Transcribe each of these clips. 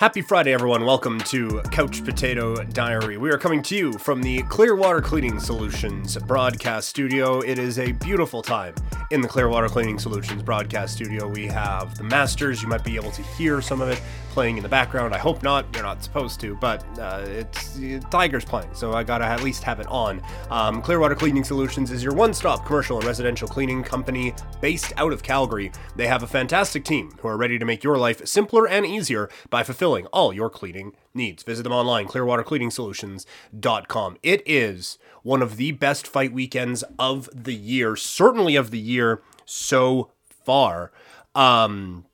Happy Friday, everyone. Welcome to Couch Potato Diary. We are coming to you from the Clearwater Cleaning Solutions broadcast studio. It is a beautiful time in the Clearwater Cleaning Solutions broadcast studio. We have the Masters. You might be able to hear some of it playing in the background. I hope not. You're not supposed to, but uh, it's Tigers playing, so I gotta at least have it on. Um, Clearwater Cleaning Solutions is your one stop commercial and residential cleaning company based out of Calgary. They have a fantastic team who are ready to make your life simpler and easier by fulfilling all your cleaning needs. Visit them online, clearwatercleaningsolutions.com. It is one of the best fight weekends of the year, certainly of the year so far. Um,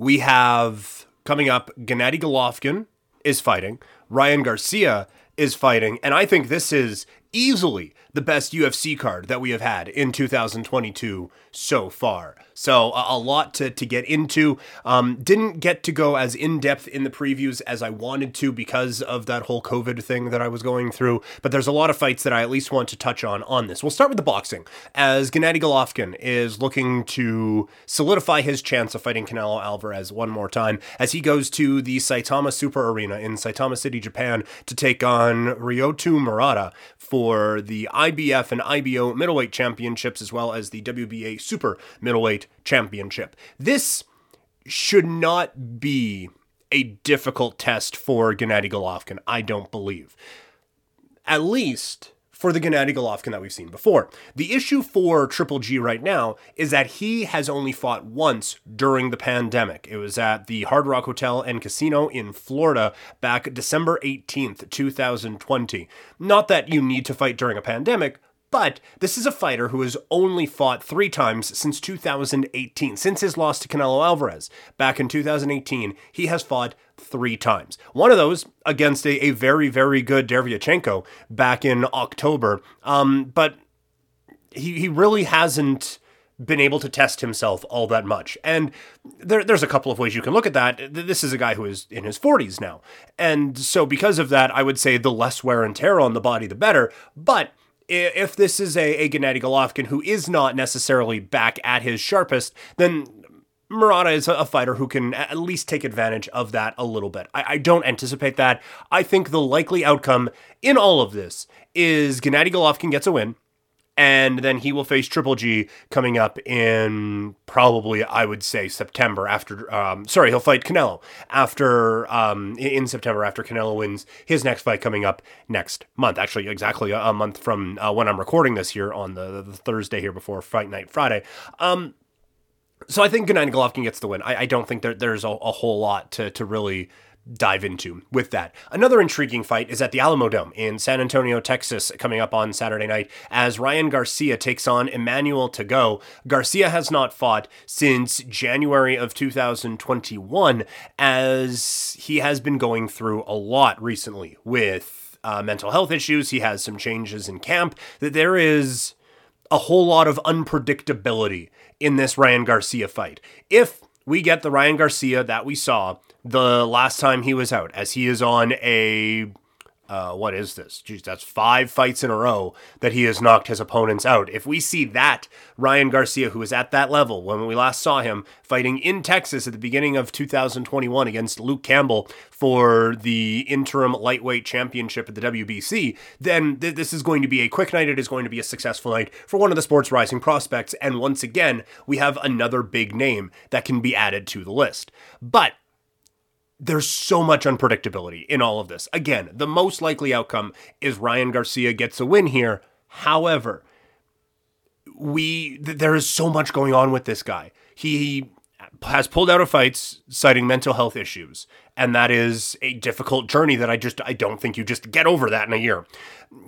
we have coming up Gennady Golovkin is fighting, Ryan Garcia is fighting, and I think this is easily the best UFC card that we have had in 2022 so far. So a, a lot to, to get into. Um, didn't get to go as in depth in the previews as I wanted to because of that whole COVID thing that I was going through. But there's a lot of fights that I at least want to touch on on this. We'll start with the boxing, as Gennady Golovkin is looking to solidify his chance of fighting Canelo Alvarez one more time as he goes to the Saitama Super Arena in Saitama City, Japan, to take on Ryota Murata for the IBF and IBO middleweight championships as well as the WBA super middleweight championship. This should not be a difficult test for Gennady Golovkin, I don't believe. At least for the Gennady Golovkin that we've seen before. The issue for Triple G right now is that he has only fought once during the pandemic. It was at the Hard Rock Hotel and Casino in Florida back December 18th, 2020. Not that you need to fight during a pandemic, but this is a fighter who has only fought three times since 2018. Since his loss to Canelo Alvarez back in 2018, he has fought three times. One of those against a, a very, very good Derevyanchenko back in October. Um, but he, he really hasn't been able to test himself all that much. And there, there's a couple of ways you can look at that. This is a guy who is in his 40s now. And so, because of that, I would say the less wear and tear on the body, the better. But if this is a, a Gennady Golovkin who is not necessarily back at his sharpest, then Murata is a fighter who can at least take advantage of that a little bit. I, I, don't anticipate that. I think the likely outcome in all of this is Gennady Golovkin gets a win and then he will face Triple G coming up in probably I would say September after. Um, sorry, he'll fight Canelo after um, in September after Canelo wins his next fight coming up next month. Actually, exactly a, month from uh, when I'm recording this here on the, the Thursday here before Fight Night Friday. Um, so I think Gennady Golovkin gets the win. I, I don't think there, there's a, a whole lot to to really dive into with that. Another intriguing fight is at the Alamodome in San Antonio, Texas, coming up on Saturday night as Ryan Garcia takes on Emmanuel Tagoe. Garcia has not fought since January of 2021 as he has been going through a lot recently with uh, mental health issues. He has some changes in camp. That there is a whole lot of unpredictability in this Ryan Garcia fight. If we get the Ryan Garcia that we saw the last time he was out, as he is on a uh, what is this? Jeez, that's five fights in a row that he has knocked his opponents out. If we see that Ryan Garcia, who was at that level when we last saw him fighting in Texas at the beginning of 2021 against Luke Campbell for the interim lightweight championship at the WBC, then th- this is going to be a quick night. It is going to be a successful night for one of the sport's rising prospects. And once again, we have another big name that can be added to the list. But there's so much unpredictability in all of this. Again, the most likely outcome is Ryan Garcia gets a win here. However, we th- there is so much going on with this guy. He has pulled out of fights citing mental health issues, and that is a difficult journey that I just I don't think you just get over that in a year.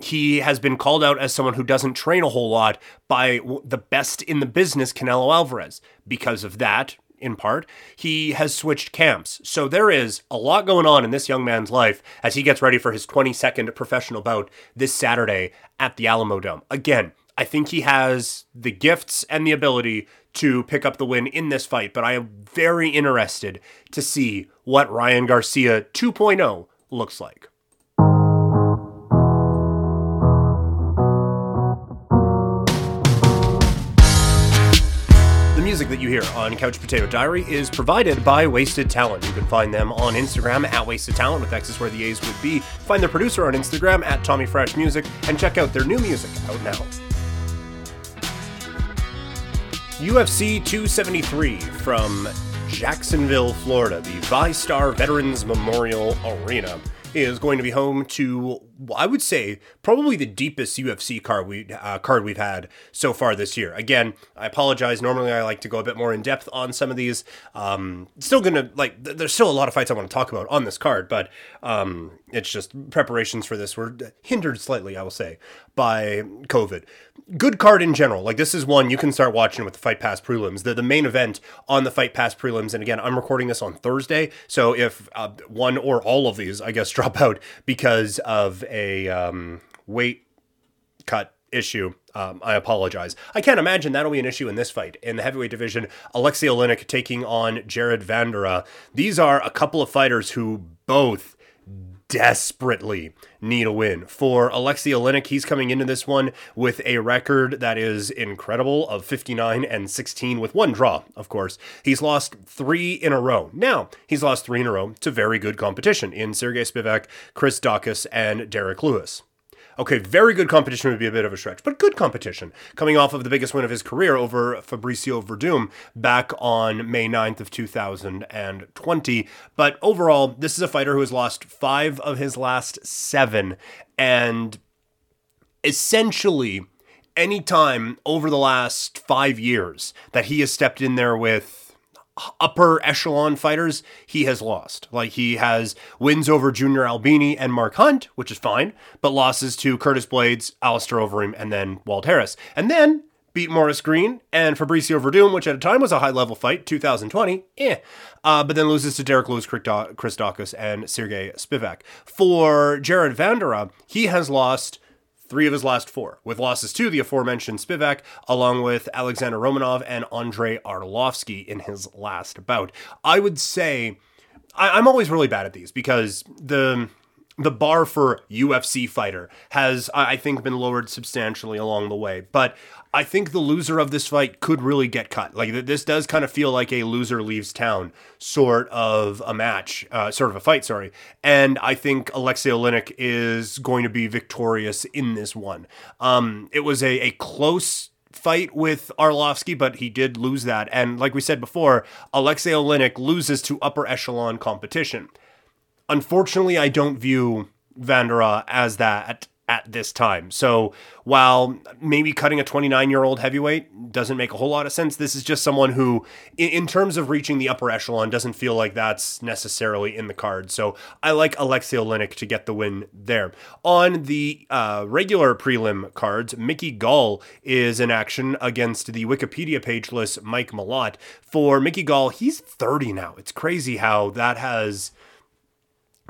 He has been called out as someone who doesn't train a whole lot by the best in the business, Canelo Alvarez. Because of that, in part, he has switched camps. So there is a lot going on in this young man's life as he gets ready for his 22nd professional bout this Saturday at the Alamodome. Again, I think he has the gifts and the ability to pick up the win in this fight, but I am very interested to see what Ryan Garcia 2.0 looks like. You hear on Couch Potato Diary is provided by Wasted Talent. You can find them on Instagram at Wasted Talent with X's where the A's would be. Find their producer on Instagram at Tommy Fresh Music and check out their new music out now. UFC 273 from Jacksonville, Florida, the VyStar Veterans Memorial Arena is going to be home to I would say probably the deepest UFC card we uh, card we've had so far this year. Again, I apologize. Normally, I like to go a bit more in depth on some of these. Um, still gonna like. Th- there's still a lot of fights I want to talk about on this card, but um, it's just preparations for this were hindered slightly, I will say, by COVID. Good card in general. Like this is one you can start watching with the Fight Pass prelims. The the main event on the Fight Pass prelims, and again, I'm recording this on Thursday, so if uh, one or all of these, I guess, drop out because of a um, weight cut issue. Um, I apologize. I can't imagine that'll be an issue in this fight. In the heavyweight division, Alexei Oleinik taking on Jared Vanderaa. These are a couple of fighters who both desperately need a win. For Alexei Oleinik, he's coming into this one with a record that is incredible of 59 and 16 with one draw, of course. He's lost three in a row. Now, he's lost three in a row to very good competition in Sergey Spivak, Chris Daukaus, and Derrick Lewis. Okay, very good competition would be a bit of a stretch, but good competition. Coming off of the biggest win of his career over Fabricio Werdum back on May 9th of 2020. But overall, this is a fighter who has lost five of his last seven. And essentially, any time over the last five years that he has stepped in there with upper echelon fighters he has lost. Like he has wins over Junior Albini and Mark Hunt, which is fine, but losses to Curtis Blaydes, Alistair Overeem, and then Walt Harris. And then beat Morris Green and Fabricio Werdum, which at a time was a high level fight, 2020, eh. Uh, but then loses to Derrick Lewis, Chris Daukaus, and Sergey Spivak. For Jared Vanderaa, he has lost three of his last four, with losses to the aforementioned Spivak, along with Alexander Romanov and Andrei Arlovski in his last bout. I would say I, am always really bad at these because the the bar for UFC fighter has, I think, been lowered substantially along the way. But I think the loser of this fight could really get cut. Like this does kind of feel like a loser leaves town sort of a match, uh, sort of a fight. Sorry, and I think Alexei Oleinik is going to be victorious in this one. Um, it was a, a close fight with Arlovski, but he did lose that. And like we said before, Alexei Oleinik loses to upper echelon competition. Unfortunately, I don't view Vanderaa as that at this time. So while maybe cutting a 29 year old heavyweight doesn't make a whole lot of sense, this is just someone who, in, terms of reaching the upper echelon, doesn't feel like that's necessarily in the cards. So I like Alexei Oleinik to get the win there. On the uh, regular prelim cards, Mickey Gall is in action against the Wikipedia pageless Mike Malott. For Mickey Gall, he's 30 now. It's crazy how that has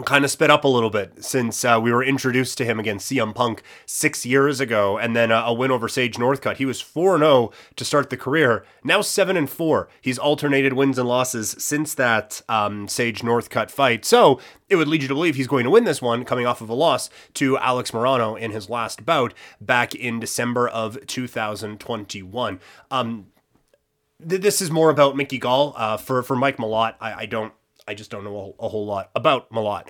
kind of sped up a little bit since uh, we were introduced to him against CM Punk six years ago, and then a win over Sage Northcutt. He was four zero oh to start the career. Now seven and four. He's alternated wins and losses since that um, Sage Northcutt fight. So it would lead you to believe he's going to win this one, coming off of a loss to Alex Morono in his last bout back in December of 2021. Um, th- this is more about Mickey Gall. Uh, for for Mike Malott, I, I don't I just don't know a, a whole lot about Malott.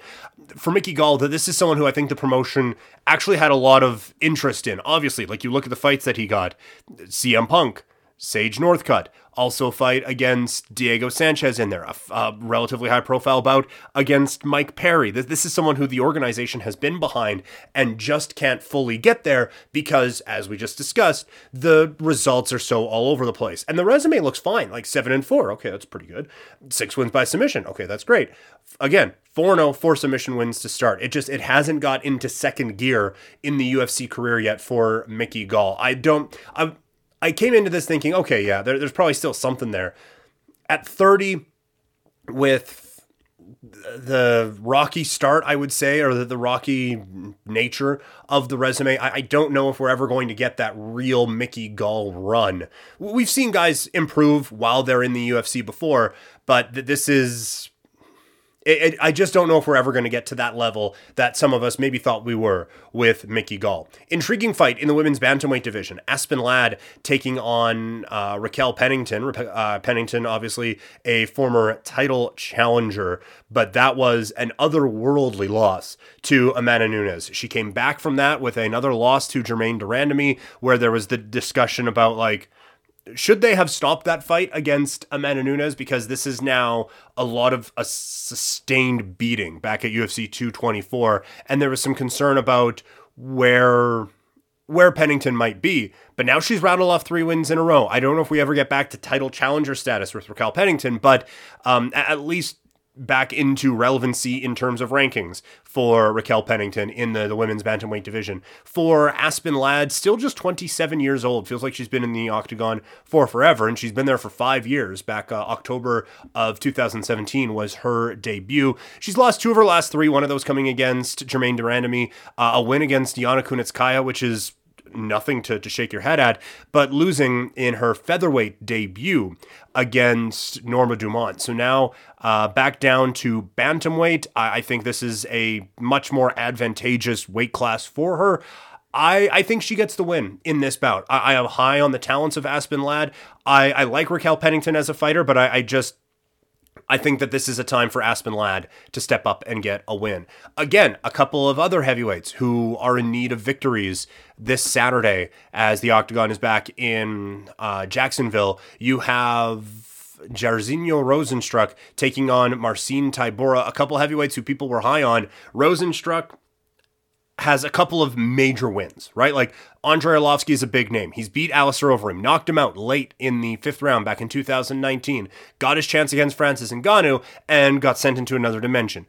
For Mickey Gall, this is someone who I think the promotion actually had a lot of interest in. Obviously, like you look at the fights that he got, CM Punk, Sage Northcutt, also fight against Diego Sanchez in there, a, a relatively high profile bout against Mike Perry. This, this is someone who the organization has been behind and just can't fully get there because, as we just discussed, the results are so all over the place. And the resume looks fine, like 7 and 4. Okay, that's pretty good. Six wins by submission. Okay, that's great. Again, 4 0, four submission wins to start. It just it hasn't got into second gear in the UFC career yet for Mickey Gall. I don't I I came into this thinking, okay, yeah, there, there's probably still something there. At 30, with the rocky start, I would say, or the, the rocky nature of the resume, I, I, don't know if we're ever going to get that real Mickey Gall run. We've seen guys improve while they're in the UFC before, but th- this is it, it, I just don't know if we're ever going to get to that level that some of us maybe thought we were with Mickey Gall. Intriguing fight in the women's bantamweight division. Aspen Ladd taking on uh, Raquel Pennington. Uh, Pennington, obviously a former title challenger, but that was an otherworldly loss to Amanda Nunes. She came back from that with another loss to Germaine de Randamie, where there was the discussion about like should they have stopped that fight against Amanda Nunes? Because this is now a lot of a sustained beating back at UFC 224 and there was some concern about where where Pennington might be. But now she's rattled off three wins in a row. I don't know if we ever get back to title challenger status with Raquel Pennington but um, at least back into relevancy in terms of rankings for Raquel Pennington in the, the women's bantamweight division. For Aspen Ladd, still just 27 years old. Feels like she's been in the octagon for forever, and she's been there for five years. Back uh, October of 2017 was her debut. She's lost two of her last three, one of those coming against Germaine de Randamie, uh, a win against Yana Kunitskaya, which is nothing to, to shake your head at, but losing in her featherweight debut against Norma Dumont. So now uh, back down to bantamweight. I, I think this is a much more advantageous weight class for her. I, I think she gets the win in this bout. I, I am high on the talents of Aspen Ladd. I, I like Raquel Pennington as a fighter, but I, I just I think that this is a time for Aspen Ladd to step up and get a win. Again, a couple of other heavyweights who are in need of victories this Saturday as the Octagon is back in uh, Jacksonville. You have Jairzinho Rozenstruik taking on Marcin Tybura, a couple heavyweights who people were high on. Rozenstruik has a couple of major wins, right? Like Andrei Arlovski is a big name. He's beat Alistair Overeem, knocked him out late in the fifth round back in 2019, got his chance against Francis Ngannou, and got sent into another dimension.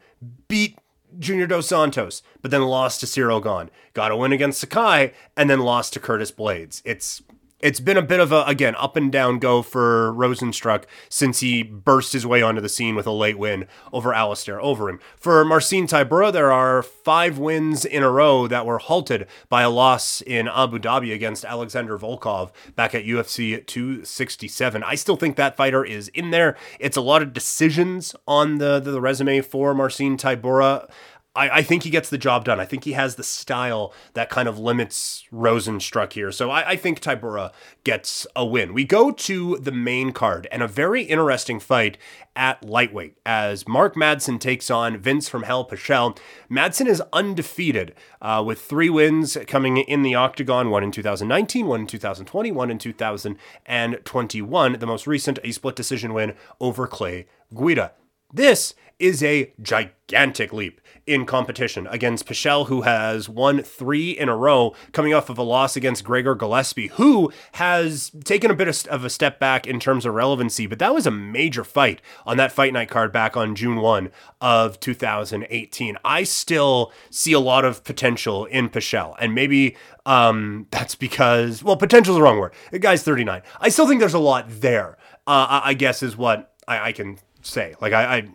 Beat Junior Dos Santos, but then lost to Ciryl Gane. Got a win against Sakai, and then lost to Curtis Blaydes. It's it's been a bit of a again up and down go for Rozenstruik since he burst his way onto the scene with a late win over Alistair Overeem. For Marcin Tybura, there are five wins in a row that were halted by a loss in Abu Dhabi against Alexander Volkov back at UFC 267. I still think that fighter is in there. It's a lot of decisions on the the, the resume for Marcin Tybura. I, I, think he gets the job done. I think he has the style that kind of limits Rozenstruik here. So I, I, think Tybura gets a win. We go to the main card and a very interesting fight at lightweight as Mark Madsen takes on Vince from Hell Pichel. Madsen is undefeated uh, with three wins coming in the octagon one in 2019, one in 2020, one in 2021. The most recent, a split decision win over Clay Guida. This is a gigantic leap in competition against Pichel, who has won three in a row, coming off of a loss against Gregor Gillespie, who has taken a bit of a step back in terms of relevancy. But that was a major fight on that fight night card back on June 1 of 2018. I still see a lot of potential in Pichel, and maybe um, that's because, well, potential is the wrong word. The guy's 39. I still think there's a lot there, uh, I guess, is what I, I can say. Like, I, I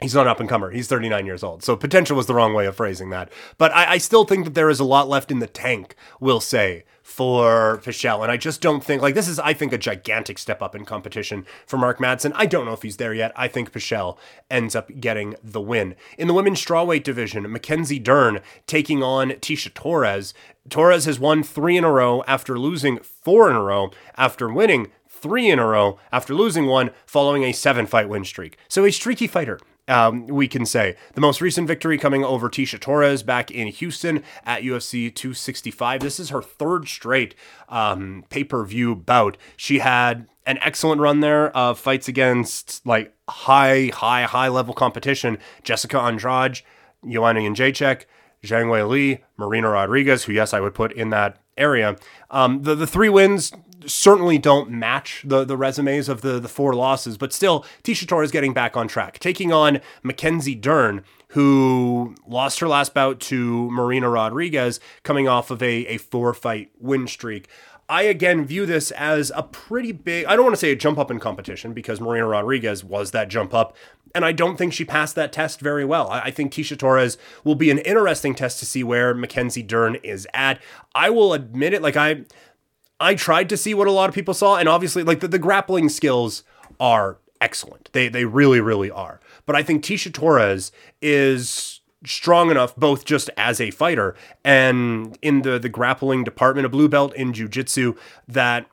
He's not an up and comer. He's 39 years old. So potential was the wrong way of phrasing that. But I, I, still think that there is a lot left in the tank, we'll say, for Pichel. And I just don't think, like, this is, I think, a gigantic step up in competition for Mark Madsen. I don't know if he's there yet. I think Pichel ends up getting the win. In the women's strawweight division, Mackenzie Dern taking on Tecia Torres. Torres has won three in a row after losing four in a row after winning three in a row after losing one following a seven fight win streak. So a streaky fighter um, we can say. The most recent victory coming over Tecia Torres back in Houston at UFC 265. This is her third straight um, pay per view bout. She had an excellent run there of fights against like high, high, high level competition. Jessica Andrade, Joanna Jędrzejczyk, Zhang Weili, Marina Rodriguez, who, yes, I would put in that area. Um, the, the three wins certainly don't match the, the resumes of the, the four losses, but still, Tecia Torres is getting back on track, taking on Mackenzie Dern, who lost her last bout to Marina Rodriguez, coming off of a, a four fight win streak. I again view this as a pretty big, I don't want to say a jump up in competition because Marina Rodriguez was that jump up, and I don't think she passed that test very well. I, I think Tecia Torres will be an interesting test to see where Mackenzie Dern is at. I will admit it, like I I tried to see what a lot of people saw, and obviously, like the, the grappling skills are excellent. They they really really are. But I think Tecia Torres is strong enough both just as a fighter and in the the grappling department of blue belt in jiu-jitsu that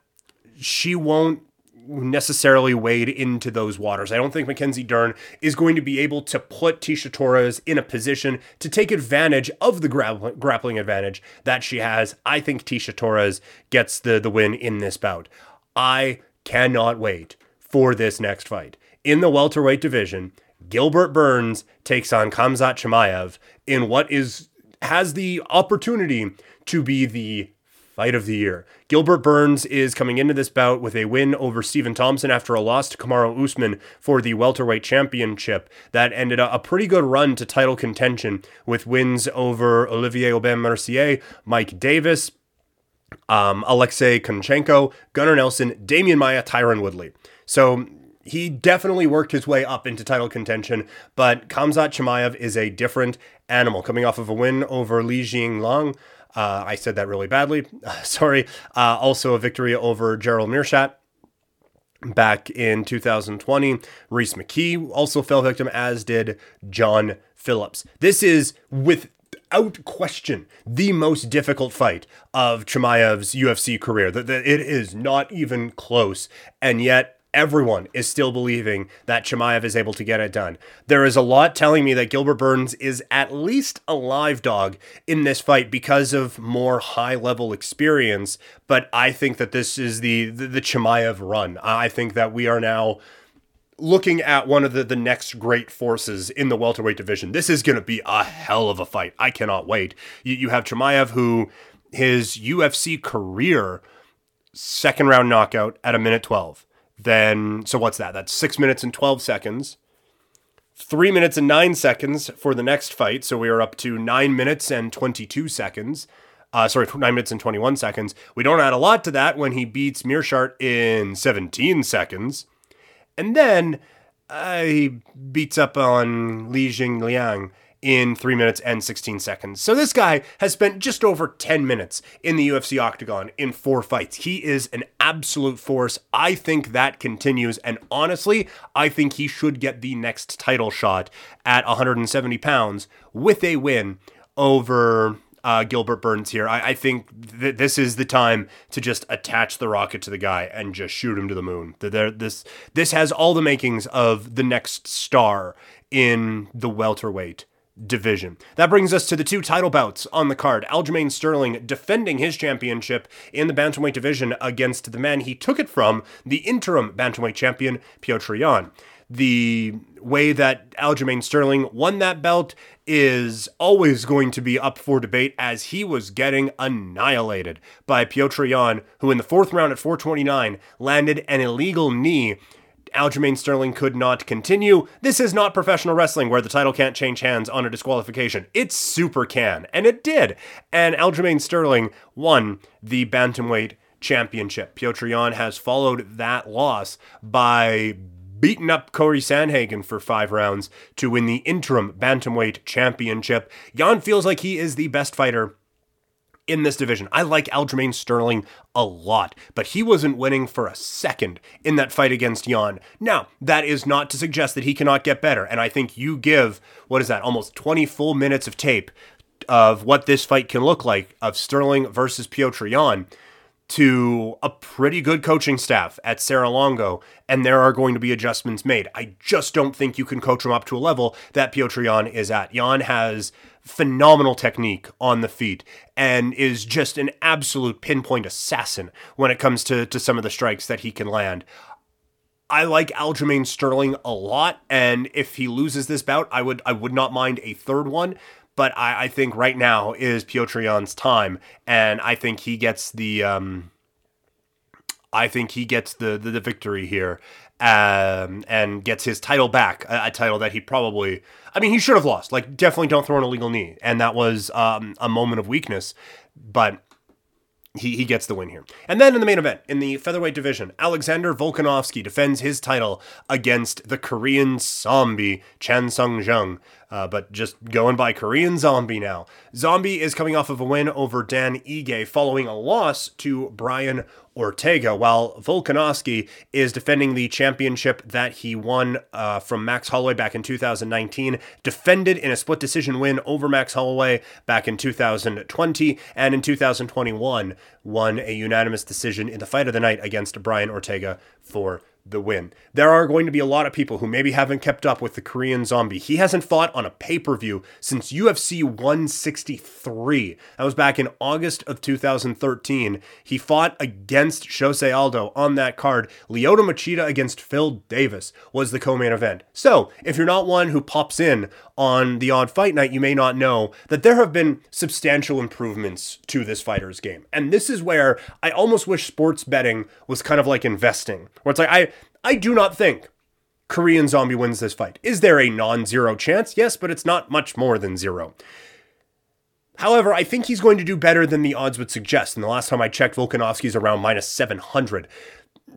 she won't necessarily wade into those waters. I don't think Mackenzie Dern is going to be able to put Tecia Torres in a position to take advantage of the gra- grappling advantage that she has. I think Tecia Torres gets the, the win in this bout. I cannot wait for this next fight. In the welterweight division, Gilbert Burns takes on Kamzat Chimaev in what is has the opportunity to be the fight of the year. Gilbert Burns is coming into this bout with a win over Stephen Thompson after a loss to Kamaru Usman for the welterweight championship. That ended a pretty good run to title contention with wins over Olivier Aubin Mercier, Mike Davis, um, Alexei Kunchenko, Gunnar Nelson, Demian Maya, Tyron Woodley. So he definitely worked his way up into title contention, but Kamzat Chimaev is a different animal, coming off of a win over Li Jingliang. Uh, I said that really badly. sorry. Uh, also a victory over Gerald Meerschaert back in 2020. Rhys McKee also fell victim, as did John Phillips. This is without question the most difficult fight of Chimaev's UFC career. That it is not even close, and yet everyone is still believing that Chimaev is able to get it done. There is a lot telling me that Gilbert Burns is at least a live dog in this fight because of more high level experience. But I think that this is the, the, the Chimaev run. I think that we are now looking at one of the, the next great forces in the welterweight division. This is going to be a hell of a fight. I cannot wait. You, you have Chimaev, who his UFC career second round knockout at a minute 12 then, so what's that? That's six minutes and 12 seconds. Three minutes and nine seconds for the next fight. So we are up to nine minutes and 22 seconds. Uh, sorry, nine minutes and 21 seconds. We don't add a lot to that when he beats Meerschaert in 17 seconds. And then uh, he beats up on Li Jingliang in 3 minutes and 16 seconds. So this guy has spent just over 10 minutes in the UFC octagon in four fights. He is an absolute force. I think that continues. And honestly, I think he should get the next title shot at 170 pounds with a win over uh, Gilbert Burns here. I, I think th- this is the time to just attach the rocket to the guy and just shoot him to the moon. There, this this has all the makings of the next star in the welterweight division. That brings us to the two title bouts on the card. Aljamain Sterling defending his championship in the bantamweight division against the man he took it from, the interim bantamweight champion Petr Yan. The way that Aljamain Sterling won that belt is always going to be up for debate as he was getting annihilated by Petr Yan, who in the fourth round at 429 landed an illegal knee Aljamain Sterling could not continue. This is not professional wrestling where the title can't change hands on a disqualification. It super can, and it did. And Aljamain Sterling won the Bantamweight Championship. Petr Yan has followed that loss by beating up Corey Sandhagen for five rounds to win the interim Bantamweight Championship. Yan feels like he is the best fighter in this division. I like Aljamain Sterling a lot, but he wasn't winning for a second in that fight against Yan. Now, that is not to suggest that he cannot get better, and I think you give, what is that, almost 20 full minutes of tape of what this fight can look like of Sterling versus Petr Yan to a pretty good coaching staff at Serra-Longo, and there are going to be adjustments made. I just don't think you can coach him up to a level that Petr Yan is at. Yan has phenomenal technique on the feet and is just an absolute pinpoint assassin when it comes to, to some of the strikes that he can land. I like Aljamain Sterling a lot, and if he loses this bout, I would I would not mind a third one. But I, I think right now is Petr Yan's time, and I think he gets the um, I think he gets the the, the victory here um, and gets his title back, a, a, title that he probably, I mean, he should have lost. Like, definitely don't throw an illegal knee, and that was um, a moment of weakness. But he, he gets the win here. And then in the main event, in the featherweight division, Alexander Volkanovski defends his title against the Korean zombie Chan Sung Jung. Uh, but just going by Korean Zombie now. Zombie is coming off of a win over Dan Ige following a loss to Brian Ortega, while Volkanovski is defending the championship that he won uh, from Max Holloway back in 2019, defended in a split decision win over Max Holloway back in 2020, and in 2021 won a unanimous decision in the fight of the night against Brian Ortega for the win. There are going to be a lot of people who maybe haven't kept up with the Korean Zombie. He hasn't fought on a pay per view since UFC 163. That was back in August of 2013. He fought against Jose Aldo on that card. Lyoto Machida against Phil Davis was the co main event. So, if you're not one who pops in on the odd fight night, you may not know that there have been substantial improvements to this fighter's game. And this is where I almost wish sports betting was kind of like investing, where it's like, I, I do not think Korean Zombie wins this fight. Is there a non zero chance? Yes, but it's not much more than zero. However, I think he's going to do better than the odds would suggest. And the last time I checked, Volkanovski's around minus 700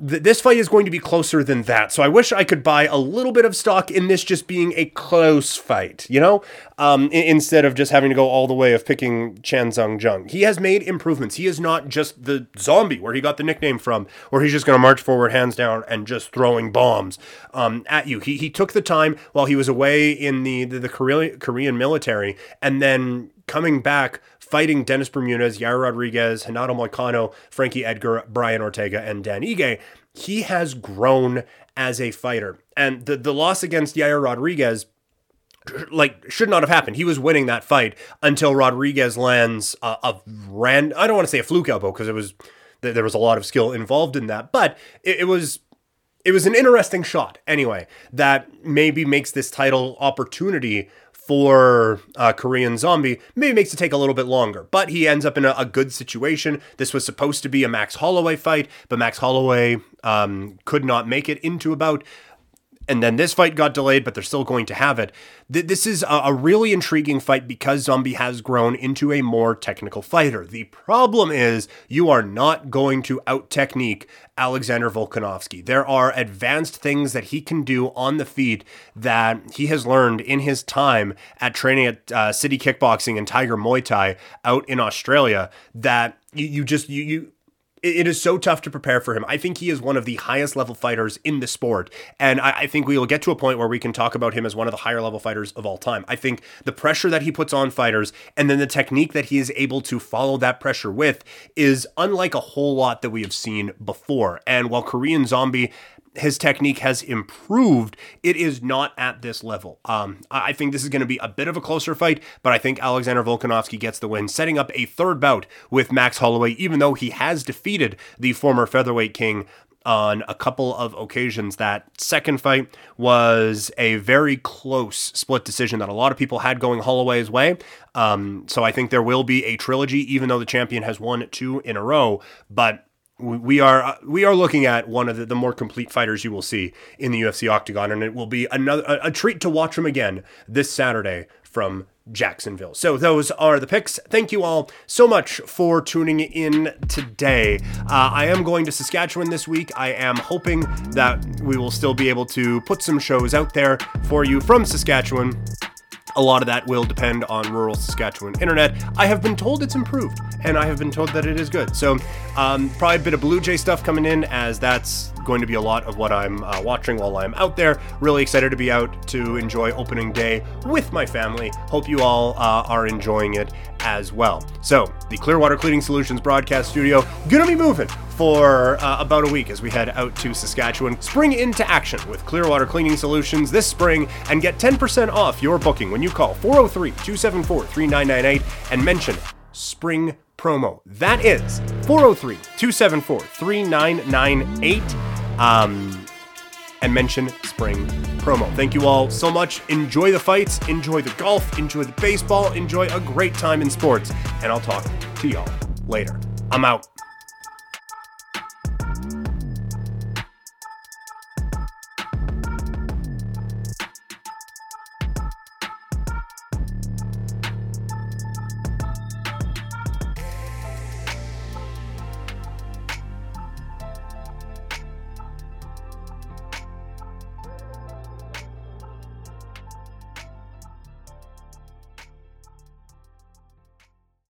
th- this fight is going to be closer than that. So I wish I could buy a little bit of stock in this just being a close fight, you know, um, I- instead of just having to go all the way of picking Chan Sung Jung. He has made improvements. He is not just the zombie where he got the nickname from, where he's just going to march forward, hands down, and just throwing bombs um, at you. He, he took the time while he was away in the, the, the Korean, Korean military and then coming back fighting Dennis Bermudez, Yair Rodriguez, Renato Moicano, Frankie Edgar, Brian Ortega, and Dan Ige, he has grown as a fighter. And the, the loss against Yair Rodriguez like should not have happened. He was winning that fight until Rodriguez lands a, a ran. I don't want to say a fluke elbow because it was there was a lot of skill involved in that, but it, it was it was an interesting shot anyway that maybe makes this title opportunity for uh, Korean Zombie maybe makes it take a little bit longer, but he ends up in a, a, good situation. This was supposed to be a Max Holloway fight, but Max Holloway um, could not make it into about and then this fight got delayed, but they're still going to have it. This is a really intriguing fight because Zombie has grown into a more technical fighter. The problem is you are not going to out technique Alexander Volkanovski. There are advanced things that he can do on the feet that he has learned in his time at training at uh, City Kickboxing and Tiger Muay Thai out in Australia that you, you just you you it is so tough to prepare for him. I think he is one of the highest level fighters in the sport. And I, I, think we will get to a point where we can talk about him as one of the higher level fighters of all time. I think the pressure that he puts on fighters and then the technique that he is able to follow that pressure with is unlike a whole lot that we have seen before. And while Korean Zombie his technique has improved, it is not at this level. Um, I think this is going to be a bit of a closer fight, but I think Alexander Volkanovski gets the win, setting up a third bout with Max Holloway, even though he has defeated the former featherweight king on a couple of occasions. That second fight was a very close split decision that a lot of people had going Holloway's way. Um, so I think there will be a trilogy, even though the champion has won two in a row. But we are uh, we are looking at one of the, the, more complete fighters you will see in the UFC octagon, and it will be another a, a, treat to watch him again this Saturday from Jacksonville. So those are the picks. Thank you all so much for tuning in today. Uh, I am going to Saskatchewan this week. I am hoping that we will still be able to put some shows out there for you from Saskatchewan. A lot of that will depend on rural Saskatchewan internet. I have been told it's improved, and I have been told that it is good. So, um, probably a bit of Blue Jay stuff coming in, as that's going to be a lot of what I'm uh, watching while I'm out there. Really excited to be out to enjoy opening day with my family. Hope you all uh, are enjoying it as well. So, the Clearwater Cleaning Solutions broadcast studio gonna be moving for uh, about a week as we head out to Saskatchewan. Spring into action with Clearwater Cleaning Solutions this spring and get 10% off your booking when you call 403 274 3998 and mention spring promo. That is 403 274 3998. Um, and mention spring promo. Thank you all so much. Enjoy the fights, enjoy the golf, enjoy the baseball, enjoy a great time in sports, and I'll talk to y'all later. I'm out.